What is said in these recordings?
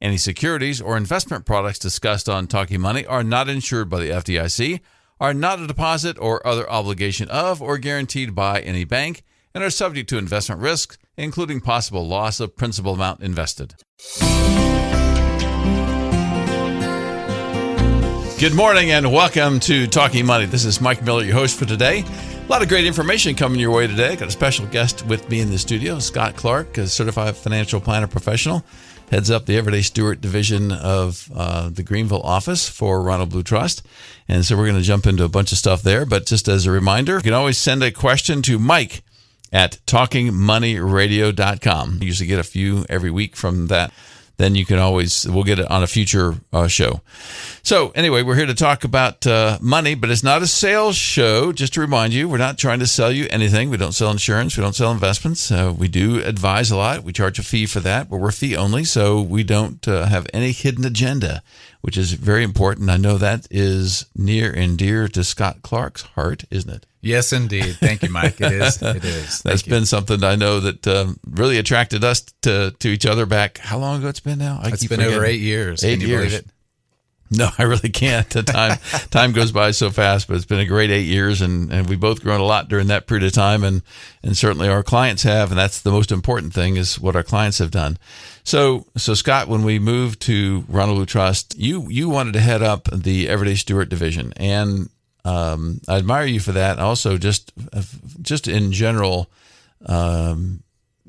Any securities or investment products discussed on Talking Money are not insured by the FDIC, are not a deposit or other obligation of or guaranteed by any bank, and are subject to investment risks, including possible loss of principal amount invested. Good morning and welcome to Talking Money. This is Mike Miller, your host for today. A lot of great information coming your way today. Got a special guest with me in the studio, Scott Clark, a certified financial planner professional heads up the Everyday Steward division of uh, the Greenville office for Ronald Blue Trust. And so we're going to jump into a bunch of stuff there. But just as a reminder, you can always send a question to Mike at talkingmoneyradio.com. You usually get a few every week from that then you can always we'll get it on a future uh, show. So anyway, we're here to talk about uh, money, but it's not a sales show. Just to remind you, we're not trying to sell you anything. We don't sell insurance. We don't sell investments. Uh, we do advise a lot. We charge a fee for that, but we're fee only, so we don't uh, have any hidden agenda, which is very important. I know that is near and dear to Scott Clark's heart, isn't it? Yes, indeed. Thank you, Mike. It is. It is. That's Thank been something I know that um, really attracted us to to each other back. How long ago it's been now? I It's been forgetting. over eight years. Eight Can you years. believe it? No, I really can't. The time time goes by so fast, but it's been a great eight years, and, and we've both grown a lot during that period of time, and and certainly our clients have, and that's the most important thing is what our clients have done. So so Scott, when we moved to Ronald Blue Trust, you you wanted to head up the Everyday Steward division, and um, I admire you for that. Also, just just in general, um,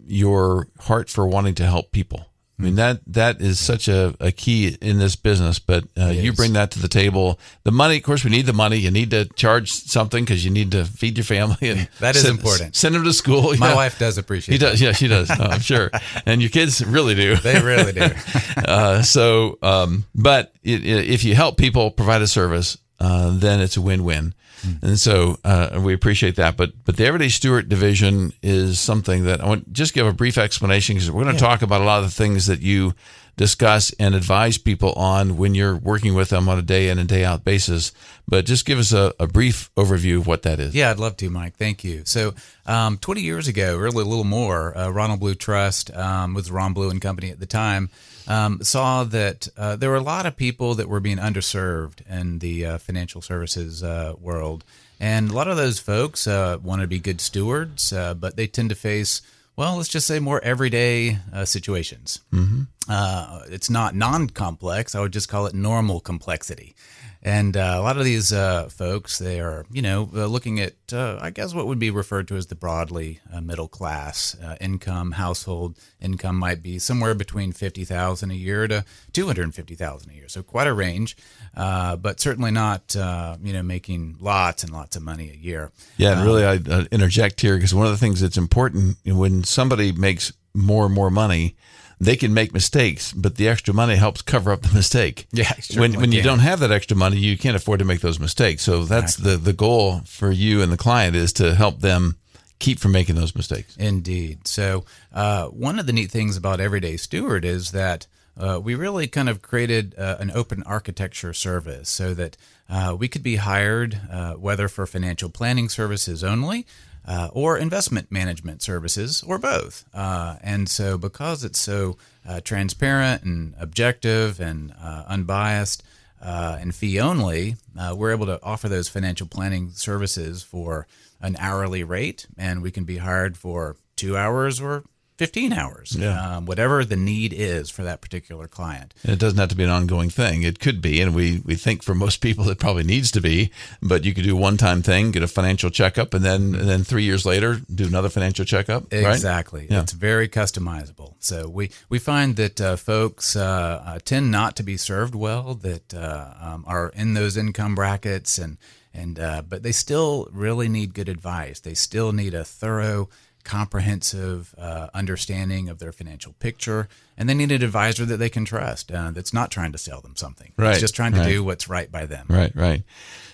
your heart for wanting to help people. I mean that that is such a, a key in this business, but uh, you bring that to the table. The money, of course, we need the money. You need to charge something because you need to feed your family, and That is send, important. Send them to school. My wife does appreciate He does, yeah, she does. I'm sure, and your kids really do. They really do. uh, so, um, but it, it, if you help people provide a service, uh, then it's a win-win. And so uh, we appreciate that. But but the Everyday Steward division is something that I want to just give a brief explanation because we're going to talk about a lot of the things that you discuss and advise people on when you're working with them on a day in and day out basis. But just give us a, a brief overview of what that is. Yeah, I'd love to, Mike. Thank you. So, um, 20 years ago, really a little more, uh, Ronald Blue Trust um, was Ron Blue and Company at the time. Um, saw that uh, there were a lot of people that were being underserved in the uh, financial services uh, world, and a lot of those folks uh, want to be good stewards, uh, but they tend to face, well, let's just say more everyday uh, situations. Mm-hmm. Uh, it's not non-complex; I would just call it normal complexity. And uh, a lot of these uh, folks, they are, you know, uh, looking at, uh, I guess, what would be referred to as the broadly uh, middle class uh, income. Household income might be somewhere between fifty thousand a year to two hundred fifty thousand a year. So quite a range, uh, but certainly not, uh, you know, making lots and lots of money a year. Yeah, and really, I interject here because one of the things that's important when somebody makes more and more money, they can make mistakes, but the extra money helps cover up the mistake. Yeah, when when you don't have that extra money, you can't afford to make those mistakes. So that's the the goal for you and the client is to help them keep from making those mistakes. Indeed. So, uh, one of the neat things about Everyday Steward is that uh, we really kind of created uh, an open architecture service so that uh, we could be hired, uh, whether for financial planning services only. Uh, or investment management services, or both. Uh, and so, because it's so uh, transparent and objective and uh, unbiased, uh, and fee only, uh, we're able to offer those financial planning services for an hourly rate, and we can be hired for two hours or 15 hours, Yeah. um, whatever the need is for that particular client. And it doesn't have to be an ongoing thing. It could be, and we, we think for most people it probably needs to be. But you could do a one time thing, get a financial checkup, and then and then three years later do another financial checkup. right? Exactly. Yeah. It's very customizable. So we, we find that uh, folks uh, uh, tend not to be served well, that uh, um, are in those income brackets, and and uh, but they still really need good advice. They still need a thorough comprehensive uh, understanding of their financial picture, and they need an advisor that they can trust uh, that's not trying to sell them something. Right, It's just trying to right. do what's right by them. Right, right.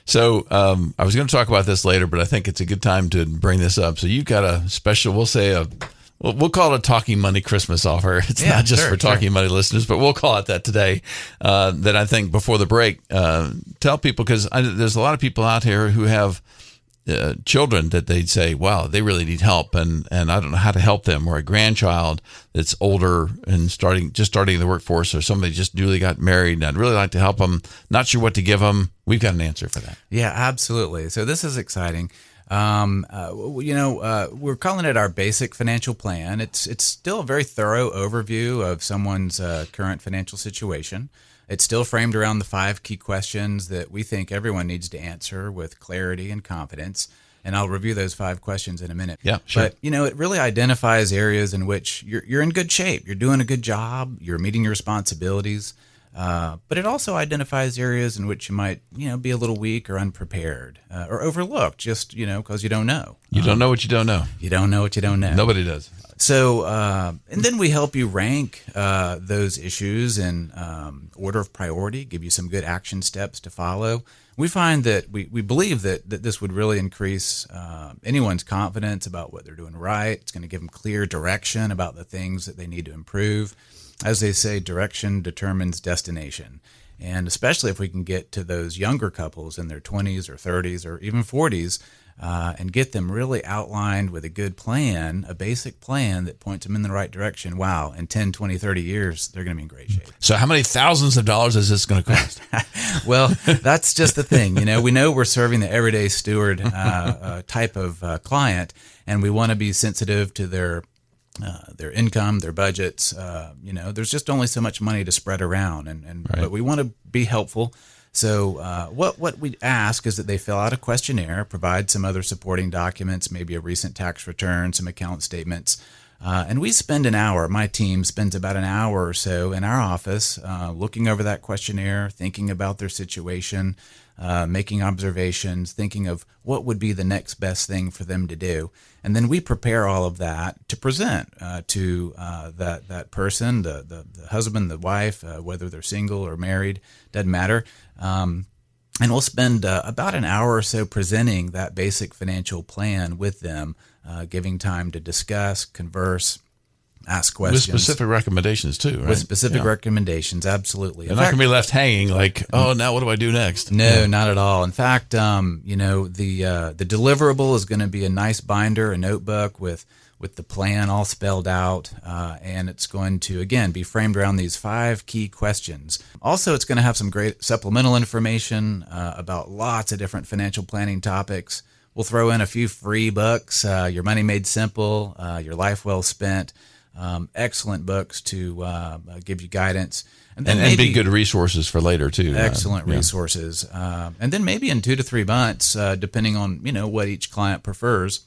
So um, I was going to talk about this later, but I think it's a good time to bring this up. So you've got a special, we'll say a, we'll, we'll call it a Talking Money Christmas offer. It's Yeah, not just sure, for Talking Money listeners, but we'll call it that today. Uh, that I think before the break, uh, tell people because there's a lot of people out here who have uh, children that they'd say, "Wow, they really need help," and and I don't know how to help them, or a grandchild that's older and starting just starting the workforce, or somebody just newly got married, and I'd really like to help them. Not sure what to give them. We've got an answer for that. Yeah, absolutely. So this is exciting. Um, uh, you know, uh, we're calling it our basic financial plan. It's it's still a very thorough overview of someone's uh, current financial situation. It's still framed around the five key questions that we think everyone needs to answer with clarity and confidence. And I'll review those five questions in a minute. Yeah, sure. But you know, it really identifies areas in which you're you're in good shape. You're doing a good job. You're meeting your responsibilities. Uh, but it also identifies areas in which you might, you know, be a little weak or unprepared uh, or overlooked, just you know, because you don't know. You don't know what you don't know. You don't know what you don't know. Nobody does. So, uh, and then we help you rank uh, those issues in um, order of priority, give you some good action steps to follow. We find that we, we believe that, that this would really increase uh, anyone's confidence about what they're doing right. It's going to give them clear direction about the things that they need to improve. As they say, direction determines destination. And especially if we can get to those younger couples in their 20s or 30s or even 40s uh, and get them really outlined with a good plan, a basic plan that points them in the right direction, wow, in 10, 20, 30 years, they're going to be in great shape. So, how many thousands of dollars is this going to cost? well, that's just the thing. You know, we know we're serving the everyday steward uh, uh, type of uh, client, and we want to be sensitive to their uh, their income, their budgets. Uh, you know, there's just only so much money to spread around, and, and but we want to be helpful. So uh, what what we ask is that they fill out a questionnaire, provide some other supporting documents, maybe a recent tax return, some account statements. Uh, and we spend an hour, my team spends about an hour or so in our office uh, looking over that questionnaire, thinking about their situation, uh, making observations, thinking of what would be the next best thing for them to do. And then we prepare all of that to present uh, to uh, that, that person, the, the, the husband, the wife, uh, whether they're single or married, doesn't matter. Um, and we'll spend uh, about an hour or so presenting that basic financial plan with them, uh, giving time to discuss, converse, ask questions With specific recommendations too, right? With specific Yeah. recommendations, absolutely. They're not fact- going to be left hanging like, oh, now what do I do next? no, not at all. In fact, um, you know, the uh, the deliverable is going to be a nice binder, a notebook with with the plan all spelled out, uh, and it's going to again be framed around these five key questions. Also, it's going to have some great supplemental information uh, about lots of different financial planning topics. We'll throw in a few free books: uh, Your Money Made Simple, uh, Your Life Well Spent. Um, excellent books to uh, uh, give you guidance, And, and be good resources for later too. Uh, excellent yeah. resources um, and then maybe in two to three months uh, depending on you know what each client prefers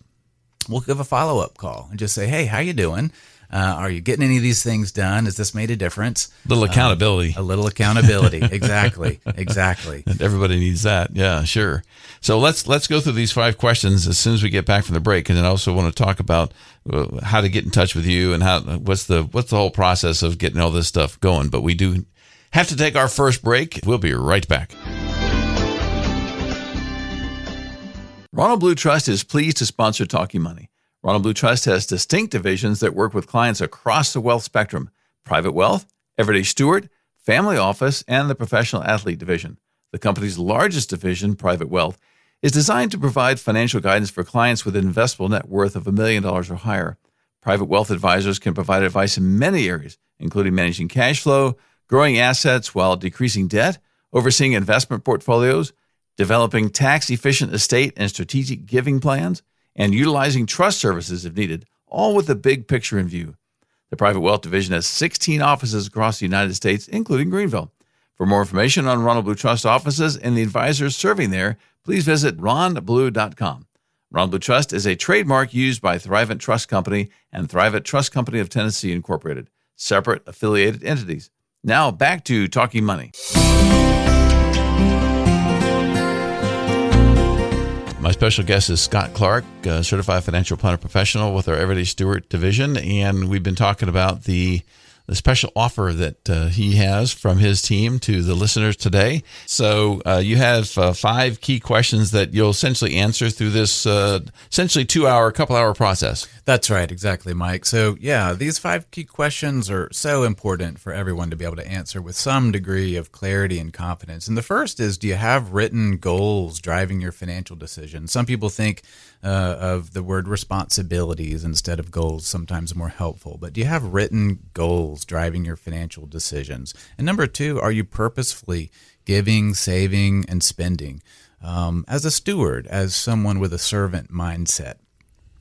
we'll give a follow-up call and just say hey how you doing uh, are you getting any of these things done has this made a difference A Little accountability. a little accountability exactly exactly Everybody needs that. Yeah, sure. So let's let's go through these five questions as soon as we get back from the break, and then I also want to talk about uh, how to get in touch with you and how what's the what's the whole process of getting all this stuff going. But we do have to take our first break. We'll be right back. Ronald Blue Trust is pleased to sponsor Talking Money. Ronald Blue Trust has distinct divisions that work with clients across the wealth spectrum private wealth, everyday steward, family office, and the professional athlete division. The company's largest division, Private Wealth, is designed to provide financial guidance for clients with an investable net worth of a million dollars or higher. Private wealth advisors can provide advice in many areas, including managing cash flow, growing assets while decreasing debt, overseeing investment portfolios, developing tax efficient estate and strategic giving plans, and utilizing trust services if needed, all with the big picture in view. The Private Wealth Division has 16 offices across the United States, including Greenville. For more information on Ronald Blue Trust offices and the advisors serving there, please visit ronblue.com. Ronald Blue Trust is a trademark used by Thrivent Trust Company and Thrivent Trust Company of Tennessee Incorporated, separate affiliated entities. Now back to Talking Money. My special guest is Scott Clark, certified financial planner professional with our Everyday Steward division, and we've been talking about the the special offer that uh, he has from his team to the listeners today. So uh, you have uh, five key questions that you'll essentially answer through this uh, essentially two hour, couple hour process. That's right, exactly, Mike. So yeah, these five key questions are so important for everyone to be able to answer with some degree of clarity and confidence. And the first is, do you have written goals driving your financial decisions? Some people think uh, of the word responsibilities instead of goals sometimes more helpful. But do you have written goals driving your financial decisions? And number two, are you purposefully giving, saving, and spending um, as a steward, as someone with a servant mindset?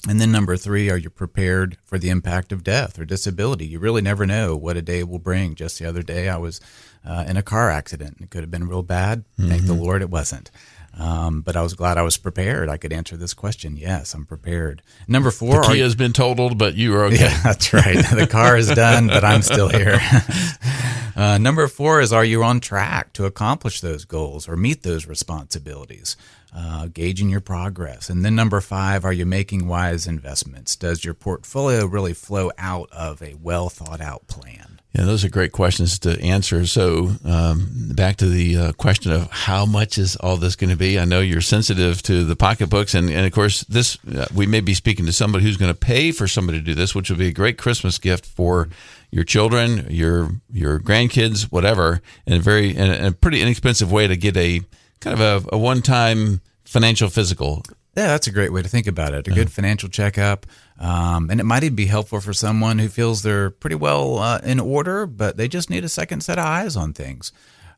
And then number three, are you prepared for the impact of death or disability? You really never know what a day will bring. Just the other day, I was uh, in a car accident. It could have been real bad. Mm-hmm. Thank the mm-hmm. Lord it wasn't. Um, but I was glad I was prepared. I could answer this question. Yes, I'm prepared. Number four, the key has been totaled, but you are okay. Yeah, that's right. the car is done, but I'm still here. uh, number four is: Are you on track to accomplish those goals or meet those responsibilities? Uh, gauging your progress. And then number five, are you making wise investments? Does your portfolio really flow out of a well thought out plan? Yeah, those are great questions to answer. So, um, back to the uh, question of how much is all this going to be? I know you're sensitive to the pocketbooks, and, and of course, this uh, we may be speaking to somebody who's going to pay for somebody to do this, which would be a great Christmas gift for your children, your your grandkids, whatever, and a very and a pretty inexpensive way to get a kind of a, a one time financial physical. Yeah, that's a great way to think about it. A good uh-huh. financial checkup. Um, and it might even be helpful for someone who feels they're pretty well uh, in order, but they just need a second set of eyes on things.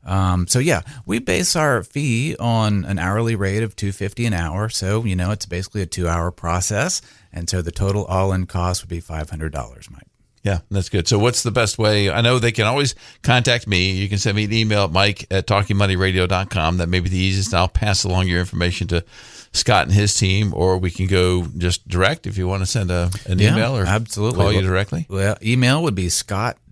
Um, so yeah, we base our fee on an hourly rate of 250 an hour. So, you know, it's basically a two hour process. And so the total all in cost would be $500, Mike. Yeah, that's good. So, what's the best way? I know they can always contact me. You can send me an email at mike at talkingmoneyradio.com. That may be the easiest. I'll pass along your information to Scott and his team, or we can go just direct if you want to send a, an yeah, email or absolutely. call you directly. Well, email would be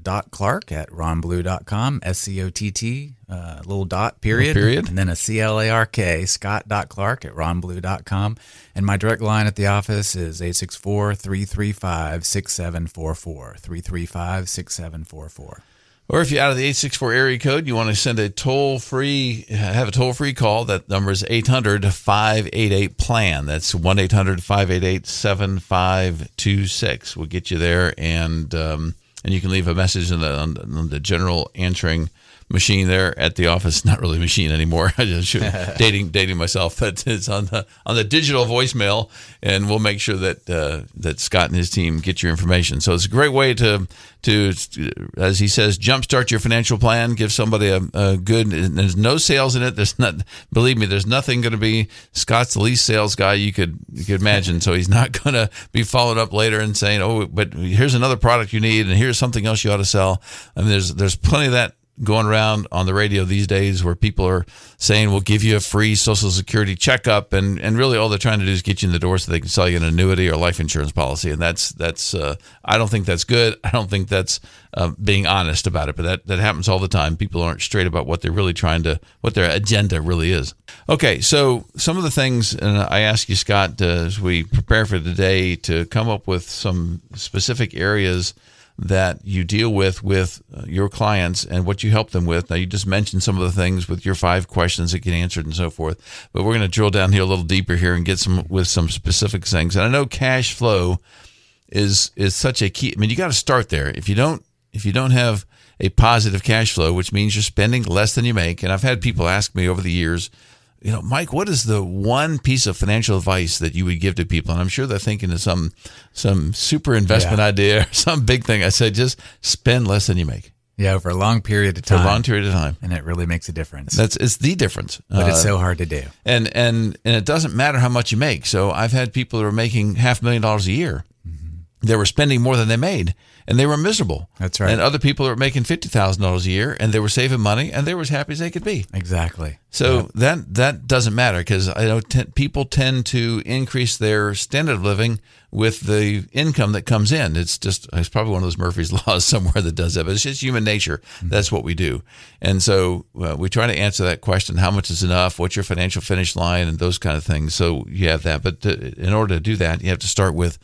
scott.clark at ronblue.com, S C O T T, uh, little dot period, period, and then a C L A R K, Scott dot Clark at ronblue.com. And my direct line at the office is 864 335 6744. 335 6744. Or if you're out of the 864 area code, you want to send a toll free, have a toll free call. That number is 800 588 PLAN. That's 1 800 588 7526. We'll get you there. And, um, and you can leave a message on the, on the general answering machine there at the office. Not really a machine anymore. I just dating dating myself, but it's on the on the digital voicemail, and we'll make sure that uh, that Scott and his team get your information. So it's a great way to to as he says, jumpstart your financial plan. Give somebody a, a good. There's no sales in it. There's not. Believe me, there's nothing going to be. Scott's the least sales guy you could you could imagine. So he's not going to be followed up later and saying, "Oh, but here's another product you need, and here's something else you ought to sell." I mean, there's there's plenty of that going around on the radio these days where people are saying we'll give you a free social security checkup. And and really all they're trying to do is get you in the door so they can sell you an annuity or life insurance policy. And that's that's uh, I don't think that's good. I don't think that's uh, being honest about it but that that happens all the time. People aren't straight about what they're really trying to what their agenda really is. Okay. So some of the things and I ask you Scott uh, as we prepare for today to come up with some specific areas that you deal with with uh, your clients and what you help them with. Now, you just mentioned some of the things with your five questions that get answered and so forth, but we're going to drill down here a little deeper here and get some with some specific things. And I know cash flow is is such a key. I mean, you got to start there. If you don't if you don't have a positive cash flow, which means you're spending less than you make, and I've had people ask me over the years you know, Mike, what is the one piece of financial advice that you would give to people? And I'm sure they're thinking of some some super investment yeah. idea, some big thing. I said, just spend less than you make. Yeah, over a long period of time. For a long period of time, and it really makes a difference. That's it's the difference, but uh, it's so hard to do. And and and it doesn't matter how much you make. So I've had people that are making half a million dollars a year. Mm-hmm. They were spending more than they made, and they were miserable. That's right. And other people were making fifty thousand dollars a year, and they were saving money, and they were as happy as they could be. Exactly. So that that doesn't matter because I know t- people tend to increase their standard of living with the income that comes in. It's just it's probably one of those Murphy's laws somewhere that does that, but it's just human nature. That's what we do, and so uh, we try to answer that question: How much is enough? What's your financial finish line? And those kind of things. So you have that, but to, in order to do that, you have to start with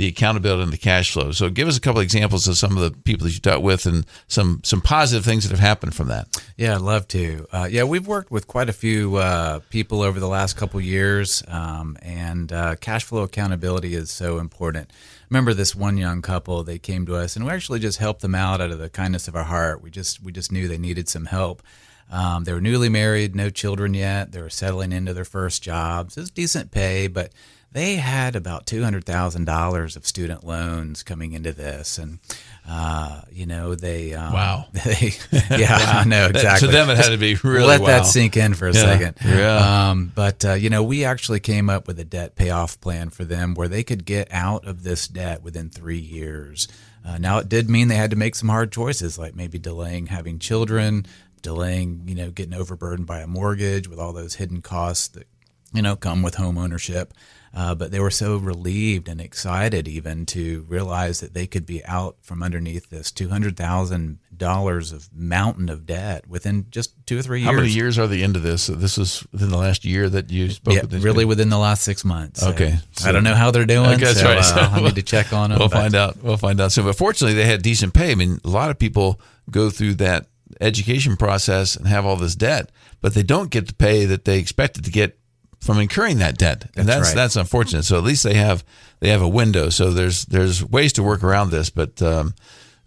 the accountability and the cash flow. So give us a couple examples of some of the people that you dealt with and some some positive things that have happened from that. Yeah, I'd love to. Uh, yeah, we've worked with quite a few uh, people over the last couple years, um, and uh, cash flow accountability is so important. Remember this one young couple? They came to us, and we actually just helped them out out of the kindness of our heart. We just we just knew they needed some help. Um, they were newly married, no children yet. They were settling into their first jobs. It was decent pay, but they had about two hundred thousand dollars of student loans coming into this, and uh, you know they um, Wow. they, yeah I know exactly To them, it had to be really let wow. that sink in for a Yeah, second. yeah. Um, but uh, you know, we actually came up with a debt payoff plan for them where they could get out of this debt within three years. Uh, now, it did mean they had to make some hard choices, like maybe delaying having children, delaying, you know, getting overburdened by a mortgage with all those hidden costs that you know come with home ownership. Uh, but they were so relieved and excited even to realize that they could be out from underneath this two hundred thousand dollars of mountain of debt within just two or three years. How many years are the end of this? So this is within the last year that you spoke Yeah, really people? within the last six months. So Okay, I don't know how they're doing. Okay, that's so, right. uh, So I need to check on them. We'll find out. We'll find out soon. But fortunately, they had decent pay. I mean, a lot of people go through that education process and have all this debt, but they don't get the pay that they expected to get from incurring that debt, and That's that's right. that's unfortunate. So at least they have they have a window. So there's there's ways to work around this, but um,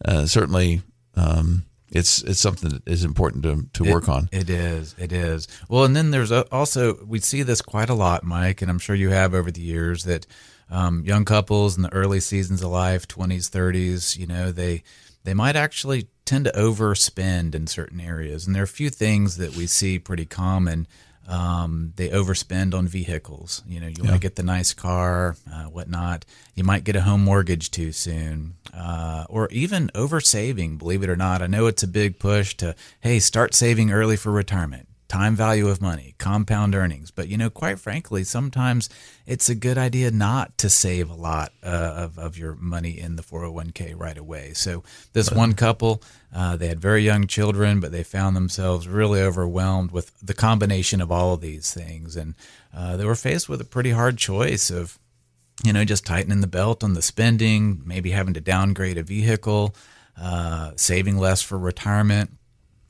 uh, certainly um, it's it's something that is important to to work on. It is. It is. Well, and then there's also we see this quite a lot, Mike, and I'm sure you have over the years that um, young couples in the early seasons of life, 20s, 30s, you know, they they might actually tend to overspend in certain areas, and there are a few things that we see pretty common. Um, they overspend on vehicles. You know, you want to get the nice car, uh, whatnot. You might get a home mortgage too soon, uh, or even over saving. Believe it or not, I know it's a big push to hey, start saving early for retirement. Time value of money, compound earnings. But you know, quite frankly, sometimes it's a good idea not to save a lot uh, of, of your money in the 401k right away. So, this one couple, uh, they had very young children, but they found themselves really overwhelmed with the combination of all of these things. And uh, they were faced with a pretty hard choice of, you know, just tightening the belt on the spending, maybe having to downgrade a vehicle, uh, saving less for retirement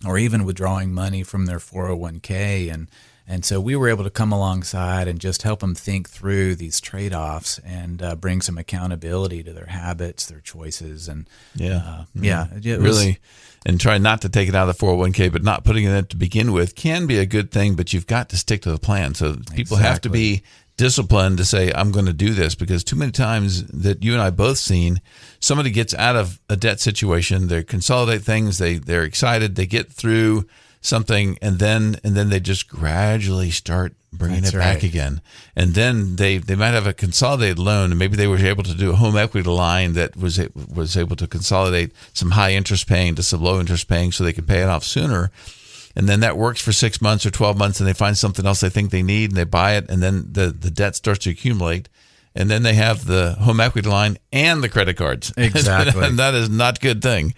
or even withdrawing money from their 401k and and so we were able to come alongside and just help them think through these trade-offs and uh, bring some accountability to their habits, their choices, and Yeah. uh, yeah, it was- really and try not to take it out of the 401k but not putting it in to begin with can be a good thing but you've got to stick to the plan. So people have to be disciplined to say i'm going to do this because too many times that you and i both seen somebody gets out of a debt situation they consolidate things they they're excited they get through something and then and then they just gradually start bringing That's it back right. again and then they they might have a consolidated loan and maybe they were able to do a home equity line that was a- was able to consolidate some high interest paying to some low interest paying so they could pay it off sooner and then that works for six months or 12 months and they find something else they think they need and they buy it and then the, the debt starts to accumulate. And then they have the home equity line and the credit cards. Exactly. and that is not a good thing.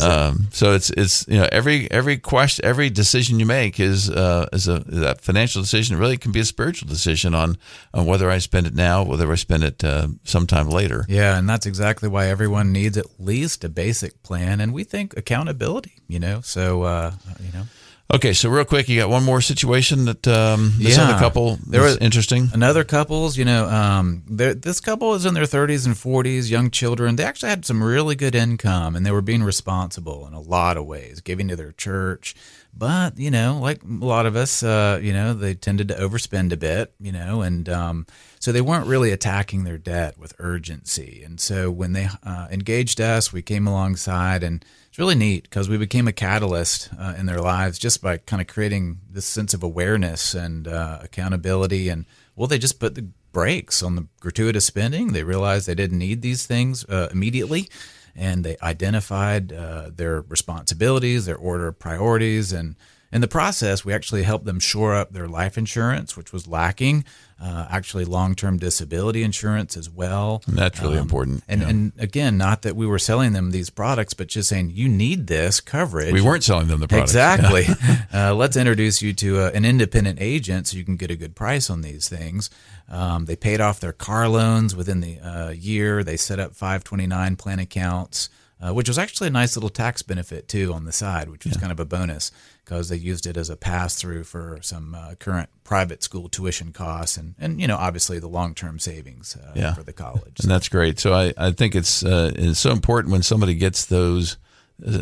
Um, so it's it's you know every every question every decision you make is uh, is a that financial decision. It really can be a spiritual decision on on whether I spend it now whether I spend it uh, sometime later. Yeah, and that's exactly why everyone needs at least a basic plan, and we think accountability. You know, so uh, you know, okay so real quick you got one more situation that um, this Yeah. other couple There was interesting another couples, you know, um, this couple is in their 30s and 40s, young children. They actually had some really good income, and they were being responsible in a lot of ways, giving to their church. But you know, like a lot of us, uh, you know, they tended to overspend a bit, you know, and um, so they weren't really attacking their debt with urgency. And so when they uh, engaged us, we came alongside, and it's really neat because we became a catalyst uh, in their lives just by kind of creating this sense of awareness and uh, accountability. And well, they just put the brakes on the gratuitous spending. They realized they didn't need these things uh, immediately, and they identified uh, their responsibilities, their order of priorities, and in the process, we actually helped them shore up their life insurance, which was lacking. Uh, actually, long-term disability insurance as well. And that's really um, important. And, yeah. and again, not that we were selling them these products, but just saying you need this coverage. We weren't selling them the product. Exactly. uh, let's introduce you to a, an independent agent so you can get a good price on these things. Um, they paid off their car loans within the uh, year. They set up 529 plan accounts uh, which was actually a nice little tax benefit too on the side, which was yeah. kind of a bonus because they used it as a pass through for some uh, current private school tuition costs and, and you know obviously the long term savings uh, yeah. for the college. And that's great. So I, I think it's uh, it's so important when somebody gets those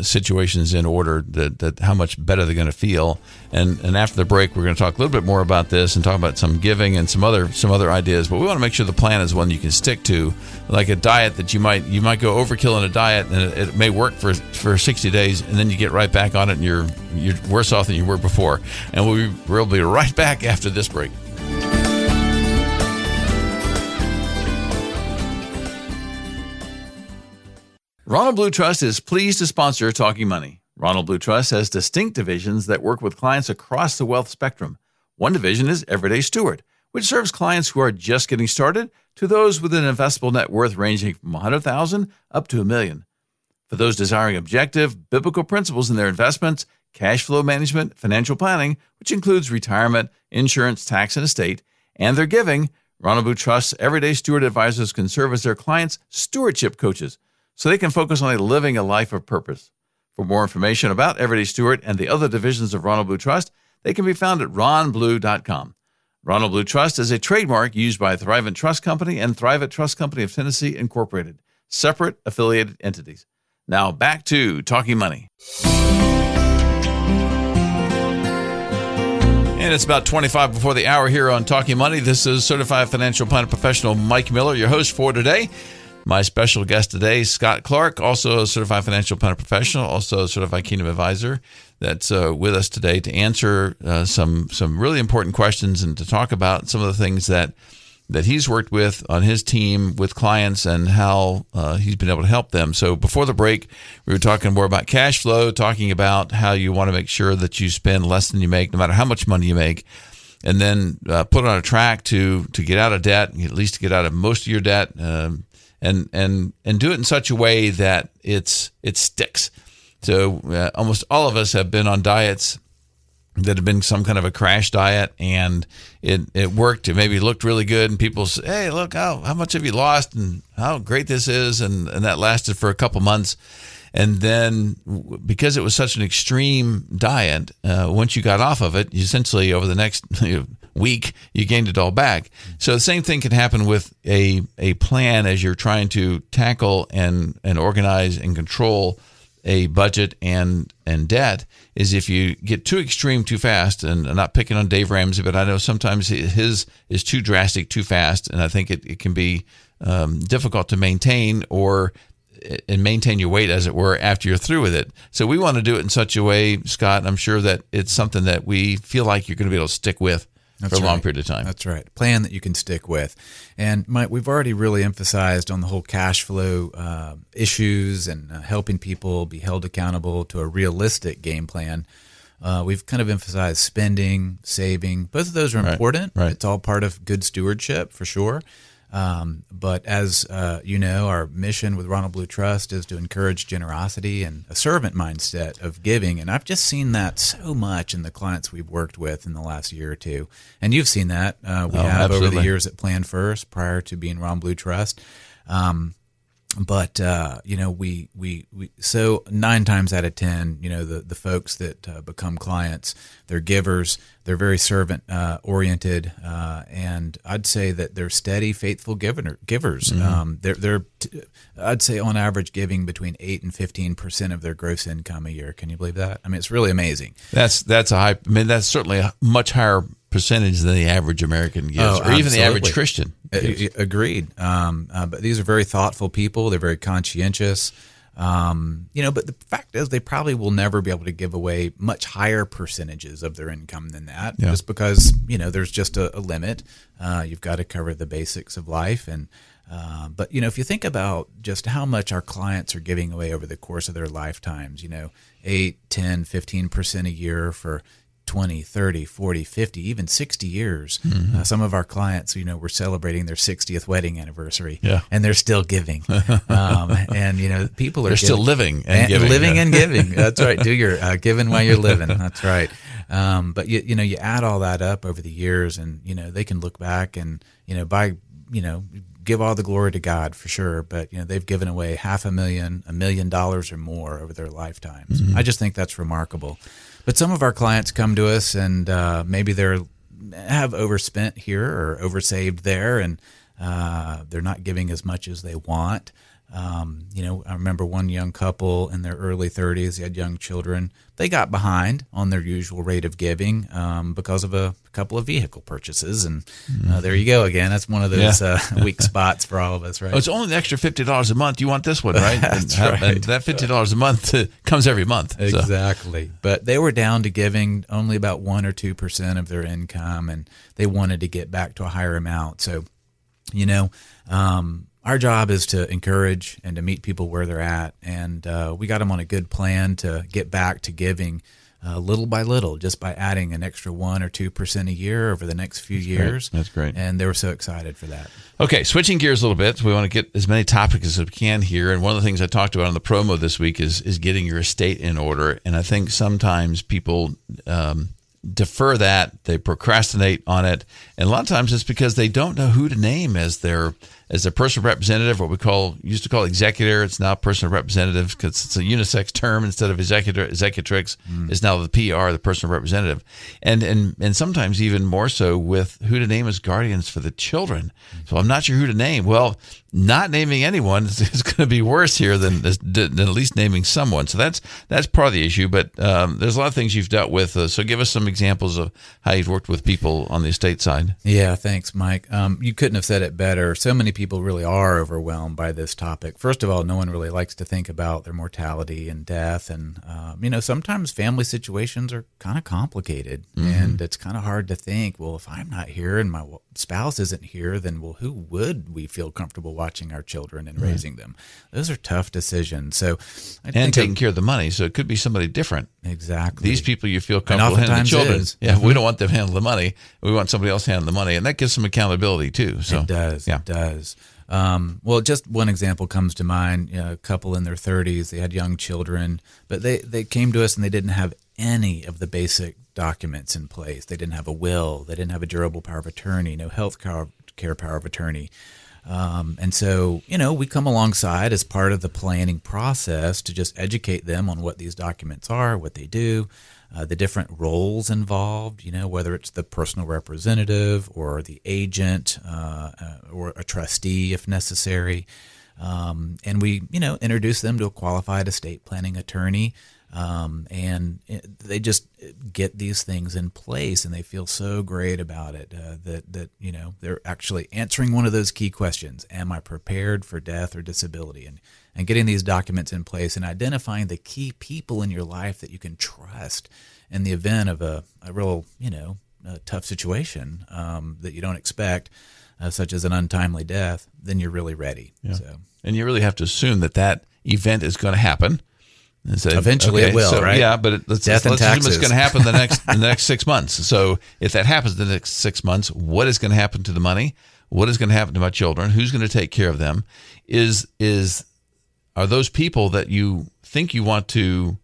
situations in order that, that how much better they're going to feel. And and after the break we're going to talk a little bit more about this and talk about some giving and some other some other ideas. But we want to make sure the plan is one you can stick to like a diet that you might you might go overkill in a diet and it, it may work for for 60 days and then you get right back on it and you're you're worse off than you were before. And we'll be, we'll be right back after this break Ronald Blue Trust is pleased to sponsor Talking Money. Ronald Blue Trust has distinct divisions that work with clients across the wealth spectrum. One division is Everyday Steward, which serves clients who are just getting started to those with an investable net worth ranging from 100,000 up to a million. For those desiring objective, biblical principles in their investments, cash flow management, financial planning, which includes retirement, insurance, tax, and estate, and their giving, Ronald Blue Trust's Everyday Steward advisors can serve as their clients' stewardship coaches so they can focus on living a life of purpose. For more information about Everyday Steward and the other divisions of Ronald Blue Trust, they can be found at ronblue.com. Ronald Blue Trust is a trademark used by Thrivent Trust Company and Thrivent Trust Company of Tennessee Incorporated, separate affiliated entities. Now back to Talking Money. And it's about 25 before the hour here on Talking Money. This is certified financial planner professional Mike Miller, your host for today. My special guest today, Scott Clark, also a certified financial planner professional, also a certified kingdom advisor, that's uh, with us today to answer uh, some some really important questions and to talk about some of the things that that he's worked with on his team with clients and how uh, he's been able to help them. So before the break, we were talking more about cash flow, talking about how you want to make sure that you spend less than you make, no matter how much money you make and then uh, put on a track to to get out of debt, at least to get out of most of your debt, um, and and and do it in such a way that it's it sticks. So uh, almost all of us have been on diets that have been some kind of a crash diet, and it it worked. It maybe looked really good, and people say, "Hey, look how how much have you lost, and how great this is," and and that lasted for a couple months. And then, because it was such an extreme diet, uh, once you got off of it, you essentially over the next you know, week, you gained it all back. So the same thing can happen with a a plan as you're trying to tackle and and organize and control a budget and and debt is if you get too extreme too fast and I'm not picking on Dave Ramsey but I know sometimes his is too drastic too fast and I think it, it can be um, difficult to maintain or and maintain your weight as it were after you're through with it so we want to do it in such a way Scott I'm sure that it's something that we feel like you're going to be able to stick with that's for a right. long period of time. That's right. Plan that you can stick with. And Mike, we've already really emphasized on the whole cash flow uh, issues and uh, helping people be held accountable to a realistic game plan. Uh, we've kind of emphasized spending, saving. Both of those are important. Right, right. It's all part of good stewardship for sure. Um, but as uh, you know, our mission with Ronald Blue Trust is to encourage generosity and a servant mindset of giving. And I've just seen that so much in the clients we've worked with in the last year or two. And you've seen that. Uh, we oh, have absolutely. over the years at Plan First prior to being Ronald Blue Trust. Um, but uh, you know we, we we so nine times out of ten you know the the folks that uh, become clients they're givers they're very servant uh, oriented uh, and I'd say that they're steady faithful giver, givers. Mm-hmm. um, they're they're t- I'd say on average giving between eight and fifteen percent of their gross income a year. Can you believe that? I mean it's really amazing. That's that's a high I mean that's certainly a much higher percentage than the average American gives, oh, or even the average Christian. Gives. Agreed. Um, uh, but these are very thoughtful people. They're very conscientious. Um, you know, but the fact is, they probably will never be able to give away much higher percentages of their income than that, yeah. just because you know there's just a, a limit. Uh, you've got to cover the basics of life, and uh, but you know, if you think about just how much our clients are giving away over the course of their lifetimes, you know, 8, 10, 15% a year for 20, 30, 40, 50, even 60 years. Uh, some of our clients, you know, were celebrating their 60th wedding anniversary Yeah. and they're still giving. um, and, you know, people are They're still living and, and giving. living Yeah. and giving. That's right. Do your uh, giving while you're living. That's right. Um, but you, you know, you add all that up over the years, and you know they can look back and you know by you know give all the glory to God for sure. But you know they've given away half a million, a million dollars or more over their lifetimes. Mm-hmm. I just think that's remarkable. But some of our clients come to us, and uh, maybe they're have overspent here or oversaved there, and uh, they're not giving as much as they want. Um, you know, I remember one young couple in their early 30s, they had young children. They got behind on their usual rate of giving um, because of a couple of vehicle purchases. And uh, there you go again. That's one of those uh, weak spots for all of us, right? Oh, it's only an extra fifty dollars a month. You want this one, right? That's and, right. that fifty dollars a month uh, comes every month. So, Exactly. But they were down to giving only about 1 or 2% of their income, and they wanted to get back to a higher amount. So, you know, um, our job is to encourage and to meet people where they're at. And uh, we got them on a good plan to get back to giving uh, little by little, just by adding an extra 1 or 2% a year over the next few years. That's great. And they were so excited for that. Okay, switching gears a little bit. We want to get as many topics as we can here. And one of the things I talked about on the promo this week is is getting your estate in order. And I think sometimes people um, defer that, they procrastinate on it, and a lot of times it's because they don't know who to name as their as a personal representative. What we call used to call executor, it's now personal representative because it's a unisex term instead of executor. Executrix is now the PR, the personal representative, and and and sometimes even more so with who to name as guardians for the children. So I'm not sure who to name. Well, not naming anyone is, is going to be worse here than, than at least naming someone. So that's that's part of the issue. But um, there's a lot of things you've dealt with. Uh, so give us some examples of how you've worked with people on the estate side. Yeah, thanks, Mike. Um, you couldn't have said it better. So many people really are overwhelmed by this topic. First of all, no one really likes to think about their mortality and death. And, um, you know, sometimes family situations are kind of complicated. And it's kind of hard to think, well, if I'm not here and my spouse isn't here, then, well, who would we feel comfortable watching our children and raising them? Those are tough decisions. So, I And think taking care of the money, so it could be somebody different. exactly These people you feel comfortable handling the children. Yeah, we don't want them handling the money. We want somebody else handling the money, and that gives some accountability too. So It does. Yeah. It does. Um, well, just one example comes to mind. You know, a couple in their 30s, they had young children, but they, they came to us and they didn't have any of the basic documents in place. They didn't have a will. They didn't have a durable power of attorney, no health care, power of attorney. Um, and so, you know, we come alongside as part of the planning process to just educate them on what these documents are, what they do, uh, the different roles involved, you know, whether it's the personal representative or the agent uh, uh, or a trustee if necessary. Um, and we, you know, introduce them to a qualified estate planning attorney. Um, and they just get these things in place and they feel so great about it uh, that, that, you know, they're actually answering one of those key questions Am I prepared for death or disability? And, and getting these documents in place and identifying the key people in your life that you can trust in the event of a, a real, you know, a tough situation um, that you don't expect, uh, such as an untimely death, then you're really ready. So. and you really have to assume that that event is going to happen. Say, Eventually it will, so, right? Yeah, but it, let's, Death let's and assume it's going to happen the next the next six months. So if that happens the next six months, what is going to happen to the money? What is going to happen to my children? Who's going to take care of them? Is is are those people that you think you want to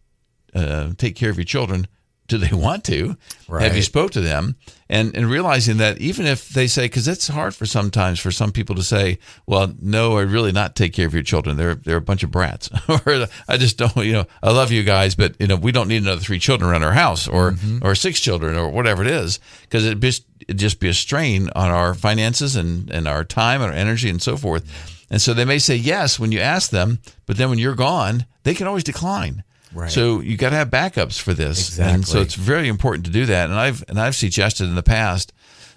uh, take care of your children? Do they want to? Have you spoke to them? And and realizing that even if they say, because it's hard for sometimes for some people to say, well, no, I really not take care of your children. They're they're a bunch of brats, or I just don't. You know, I love you guys, but you know, we don't need another three children around our house, or or six children, or whatever it is, because it just it just be a strain on our finances and and our time and our energy and so forth. And so they may say yes when you ask them, but then when you're gone, they can always decline. Right. So you got to have backups for this, and so it's very important to do that. And I've and I've suggested in the past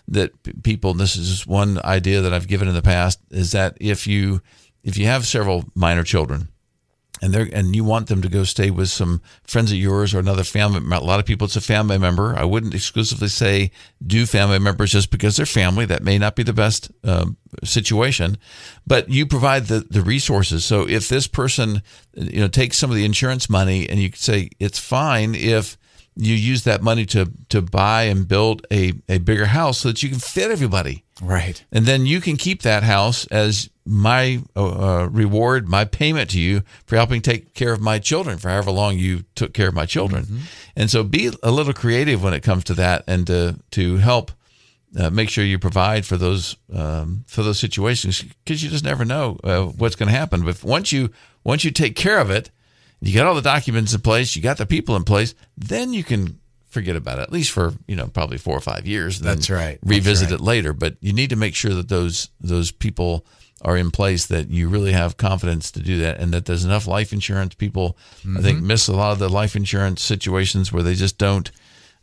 that people. And this is just one idea that I've given in the past is that if you if you have several minor children, and they're and you want them to go stay with some friends of yours or another family. A lot of people, it's a family member. I wouldn't exclusively say do family members just because they're family. That may not be the best um, situation, but you provide the the resources. So if this person, you know, takes some of the insurance money, and you could say it's fine if you use that money to to buy and build a, a bigger house so that you can fit everybody. Right. And then you can keep that house as my uh, uh, reward, my payment to you for helping take care of my children for however long you took care of my children. Mm-hmm. And so be a little creative when it comes to that and to, to help uh, make sure you provide for those um, for those situations because you just never know uh, what's going to happen. But once you once you take care of it, you got all the documents in place, you got the people in place, then you can forget about it at least for you know probably four or five years. That's right. Revisit That's right. it later, but you need to make sure that those those people are in place that you really have confidence to do that and that there's enough life insurance. People, mm-hmm. I think, mm-hmm. miss a lot of the life insurance situations where they just don't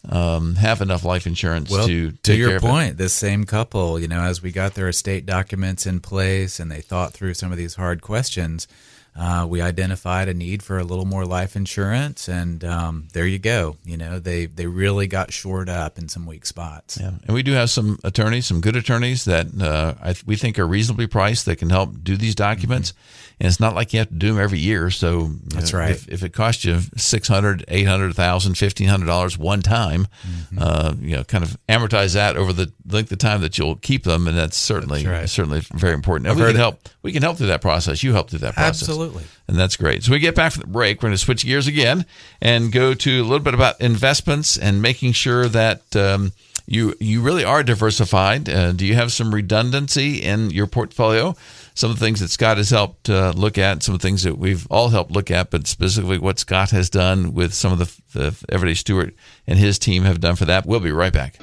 um, have enough life insurance well, to to your point. This same couple, you know, as we got their estate documents in place and they thought through some of these hard questions, uh, we identified a need for a little more life insurance, and um, there you go. You know, they they really got shored up in some weak spots. Yeah, and we do have some attorneys, some good attorneys that uh, I, we think are reasonably priced that can help do these documents. Mm-hmm. And it's not like you have to do them every year. So that's right. If, if, it costs you six hundred, eight hundred thousand, fifteen hundred dollars one time, mm-hmm. uh, you know, kind of amortize that over the length of time that you'll keep them, and that's certainly that's right. certainly very important. And we can help. We can help through that process. You help through that process. Absolutely. And that's great. So we get back from the break. We're going to switch gears again and go to a little bit about investments and making sure that. Um, you you really are diversified. Uh, do you have some redundancy in your portfolio? Some of the things that Scott has helped uh, look at, some of the things that we've all helped look at, but specifically what Scott has done with some of the, the Everyday Steward and his team have done for that. We'll be right back.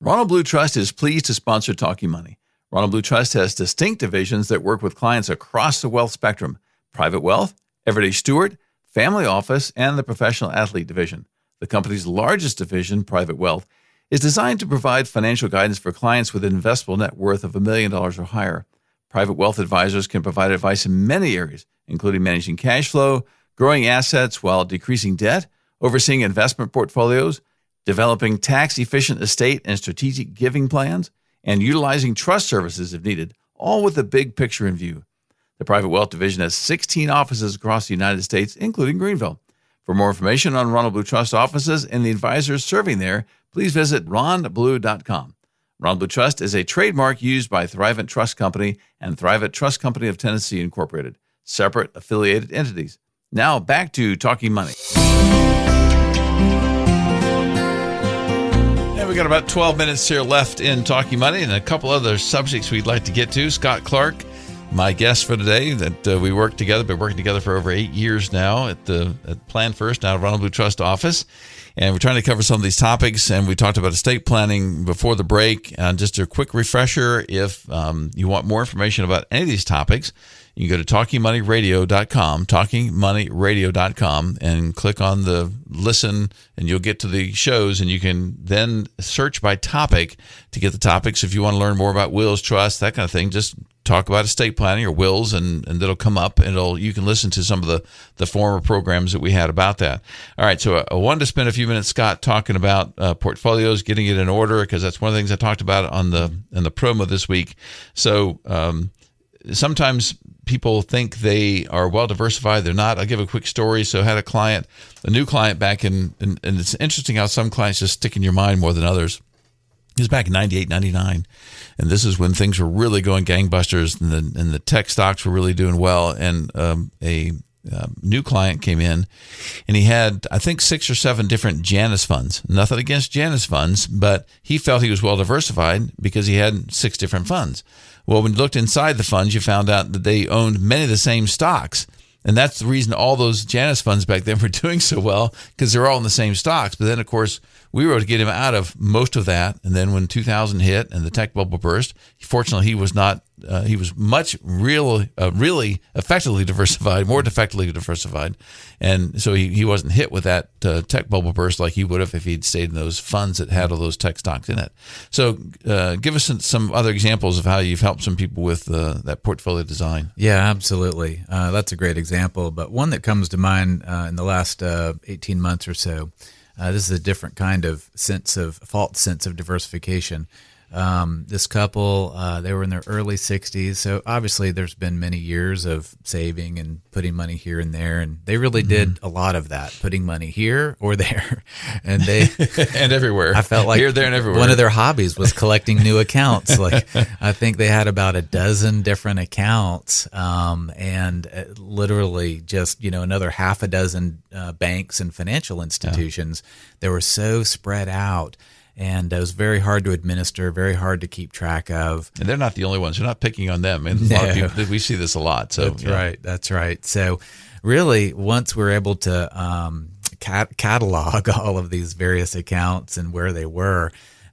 Ronald Blue Trust is pleased to sponsor Talking Money. Ronald Blue Trust has distinct divisions that work with clients across the wealth spectrum private wealth, Everyday Steward, family office, and the professional athlete division. The company's largest division, Private Wealth, is designed to provide financial guidance for clients with an investable net worth of a million dollars or higher. Private wealth advisors can provide advice in many areas, including managing cash flow, growing assets while decreasing debt, overseeing investment portfolios, developing tax efficient estate and strategic giving plans, and utilizing trust services if needed, all with the big picture in view. The Private Wealth Division has 16 offices across the United States, including Greenville. For more information on Ronald Blue Trust offices and the advisors serving there, please visit ronblue.com. Ronald Blue Trust is a trademark used by Thrivent Trust Company and Thrivent Trust Company of Tennessee Incorporated, separate affiliated entities. Now back to Talking Money. we've got about 12 minutes here left in Talking Money and a couple other subjects we'd like to get to. Scott Clark, my guest for today, that uh, we work together, been working together for over eight years now at the at Plan First now Ronald Blue Trust office. And we're trying to cover some of these topics. And we talked about estate planning before the break. And just a quick refresher if um, you want more information about any of these topics, you can go to talkingmoneyradio.com, talkingmoneyradio.com, and click on the listen, and you'll get to the shows. And you can then search by topic to get the topics. If you want to learn more about wills, trust, that kind of thing, just talk about estate planning or wills and, and it'll come up. And it'll you can listen to some of the the former programs that we had about that. All right. So i wanted to spend a few minutes scott talking about uh, portfolios getting it in order because that's one of the things i talked about on the in the promo this week. So um, sometimes people think they are well diversified. They're not. I'll give a quick story. So i had a client a new client back in and, and it's interesting how some clients just stick in your mind more than others it was back in 98 99 and this is when things were really going gangbusters and the, and the tech stocks were really doing well. And um, a uh, new client came in and he had, I think, six or seven different Janus funds. Nothing against Janus funds, but he felt he was well diversified because he had six different funds. Well, when you looked inside the funds, you found out that they owned many of the same stocks. And that's the reason all those Janus funds back then were doing so well because they're all in the same stocks. But then, of course, we were able to get him out of most of that. And then when 2000 hit and the tech bubble burst, fortunately, he was not. Uh, he was much real, uh, really effectively diversified, more effectively diversified, and so he, he wasn't hit with that uh, tech bubble burst like he would have if he'd stayed in those funds that had all those tech stocks in it. So, uh, give us some, some, other examples of how you've helped some people with uh, that portfolio design. Yeah, absolutely. That's a great example, but one that comes to mind in the last 18 months or so this is a different kind of sense of false sense of diversification. Um, this couple, uh, they were in their early 60s. So obviously, there's been many years of saving and putting money here and there. And they really Mm-hmm. did a lot of that, putting money here or there. And they, and everywhere. I felt like here, there, and everywhere. One of their hobbies was collecting new accounts. Like I think they had about a dozen different accounts, um, and uh, literally just you know another half a dozen uh, banks and financial institutions. They were so spread out, and it was very hard to administer, very hard to keep track of. and they're not the only ones. You're not picking on them. And a lot of No. people, we see this a lot. So That's yeah. right. That's right. So, really, once we're able to um, cat- catalog all of these various accounts and where they were,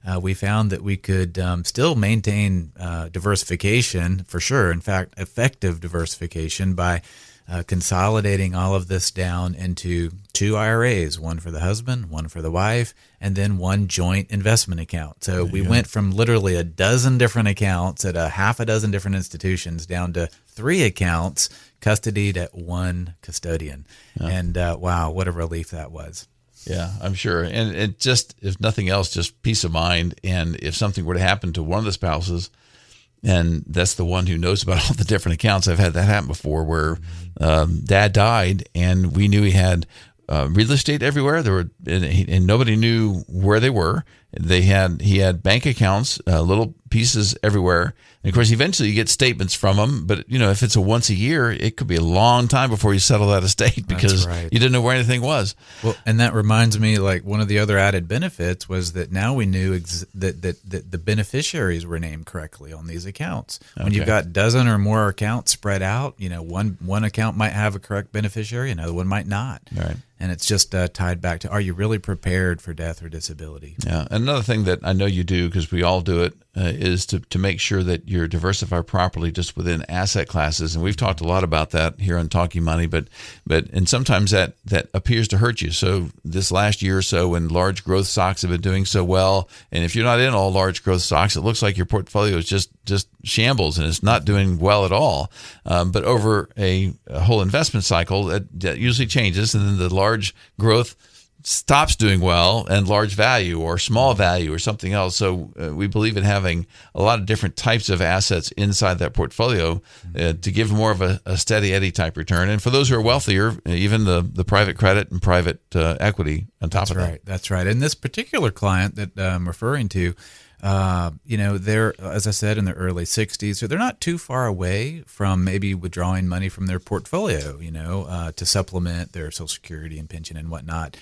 uh, we found that we could um, still maintain uh, diversification for sure. In fact, effective diversification by uh, consolidating all of this down into two IRAs one for the husband, one for the wife, and then one joint investment account. So we went from literally a dozen different accounts at a half a dozen different institutions down to three accounts custodied at one custodian. And uh, wow, what a relief that was. Yeah, I'm sure. And it just, if nothing else, just peace of mind. And if something were to happen to one of the spouses, and that's the one who knows about all the different accounts. I've had that happen before where um, dad died and we knew he had uh, real estate everywhere. There were, and, and nobody knew where they were. They had, he had bank accounts, uh, little pieces everywhere. And of course, eventually you get statements from them. But, you know, if it's a once a year, it could be a long time before you settle that estate because right. you didn't know where anything was. Well, and that reminds me, like one of the other added benefits was that now we knew ex- that, that that the beneficiaries were named correctly on these accounts. When you've Okay. got dozen or more accounts spread out, you know, one one account might have a correct beneficiary, another one might not. Right. And it's just uh, tied back to: Are you really prepared for death or disability? Yeah. Another thing that I know you do because we all do it uh, is to, to make sure that you're diversified properly just within asset classes. And we've talked a lot about that here on Talking Money, but but and sometimes that that appears to hurt you. So this last year or so, when large growth stocks have been doing so well, and if you're not in all large growth stocks, it looks like your portfolio is just just shambles and it's not doing well at all. Um, but over a, a whole investment cycle, that, that usually changes, and then the large growth stops doing well and large value or small value or something else. So uh, we believe in having a lot of different types of assets inside that portfolio uh, to give more of a, a steady Eddie type return. And for those who are wealthier, even the, the private credit and private uh, equity on top of that. That's of right. That's right. And this particular client that I'm referring to, uh, you know, they're, as I said, in their early 60s, so they're not too far away from maybe withdrawing money from their portfolio, you know, uh, to supplement their Social Security and pension and whatnot.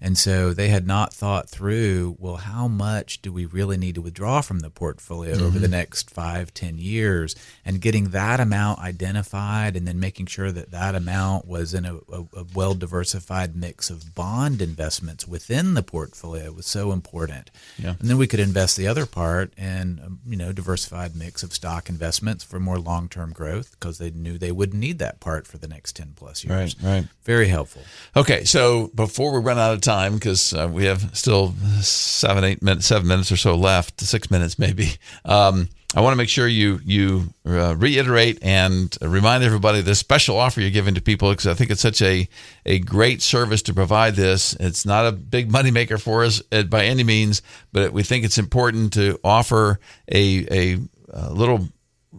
And so they had not thought through, well, how much do we really need to withdraw from the portfolio over the next five, ten years? And getting that amount identified and then making sure that that amount was in a, a, a well diversified mix of bond investments within the portfolio was so important. Yeah. And then we could invest the other part in, um, you know, diversified mix of stock investments for more long term growth because they knew they wouldn't need that part for the next 10 plus years. Right, right. Very helpful. Okay, so before we run out of time, because uh, we have still seven, eight minutes, seven minutes or so left, six minutes maybe. Um, I want to make sure you you uh, reiterate and remind everybody the special offer you're giving to people because I think it's such a a great service to provide this. It's not a big moneymaker for us uh, by any means, but we think it's important to offer a a, a little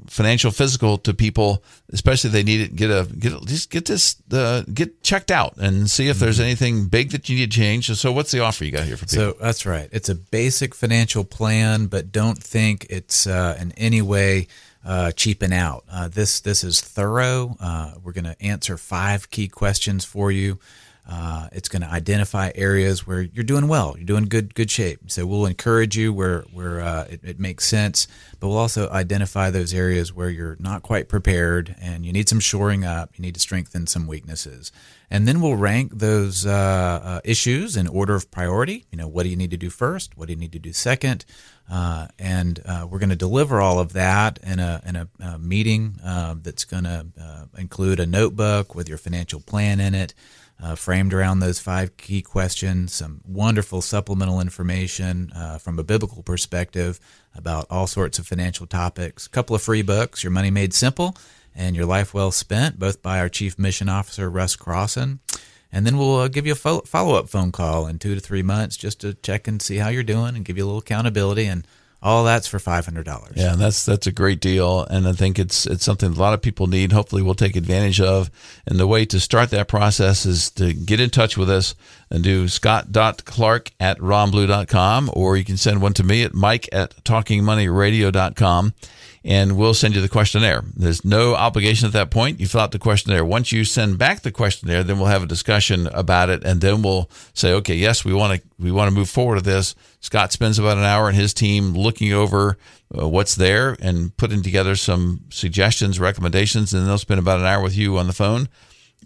financial physical to people, especially if they need it. Get a get just get this uh, get checked out and see if there's anything big that you need to change. So, what's the offer you got here for people? So that's right. It's a basic financial plan, but don't think it's uh, in any way uh, cheaping out. Uh, this this is thorough. Uh, we're going to answer five key questions for you. Uh, it's going to identify areas where you're doing well, you're doing good good shape. So we'll encourage you where where uh, it, it makes sense, but we'll also identify those areas where you're not quite prepared and you need some shoring up. You need to strengthen some weaknesses, and then we'll rank those uh, uh, issues in order of priority. You know, what do you need to do first? What do you need to do second? Uh, and uh, we're going to deliver all of that in a in a, uh meeting that's going to include a notebook with your financial plan in it uh, framed around those five key questions, some wonderful supplemental information uh, from a biblical perspective about all sorts of financial topics, a couple of free books, Your Money Made Simple and Your Life Well Spent, both by our Chief Mission Officer, Russ Crosson. And then we'll uh, give you a follow up phone call in two to three months just to check and see how you're doing and give you a little accountability. And All that's for five hundred dollars. Yeah, that's that's a great deal, and I think it's it's something a lot of people need. Hopefully, we'll take advantage of. And the way to start that process is to get in touch with us and do scott.clark at ronblue.com, or you can send one to me at mike at talkingmoneyradio.com and we'll send you the questionnaire. There's no obligation at that point. You fill out the questionnaire. Once you send back the questionnaire, then we'll have a discussion about it, and then we'll say, okay, yes, we want to we want to move forward with this. Scott spends about an hour and his team looking over uh, what's there and putting together some suggestions, recommendations, and they'll spend about an hour with you on the phone.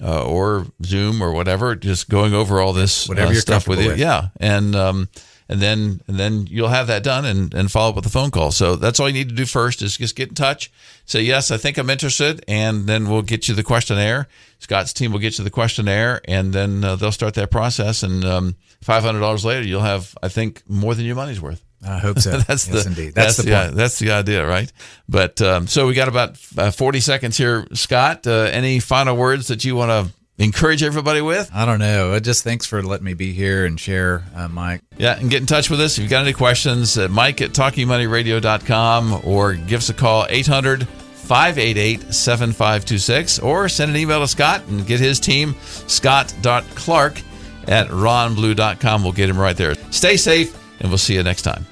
Uh, or Zoom or whatever, just going over all this Whatever uh, you're stuff with you. with. Yeah, and um, and then and then you'll have that done and, and follow up with a phone call. So that's all you need to do first is just get in touch, say yes, I think I'm interested, and then we'll get you the questionnaire. Scott's team will get you the questionnaire, and then uh, they'll start that process. And um, five hundred dollars later, you'll have I think more than your money's worth. I hope so. That's yes, the indeed. That's, the yeah, point. that's the idea, right? But um, so we got about uh, forty seconds here, Scott. Uh, any final words that you want to encourage everybody with? I don't know. Uh, Just thanks for letting me be here and share, uh, Mike. Yeah, and get in touch with us. If you've got any questions, uh, Mike at talkingmoneyradio.com or give us a call, 800 588 7526, or send an email to Scott and get his team, scott.clark at ronblue.com. We'll get him right there. Stay safe, and we'll see you next time.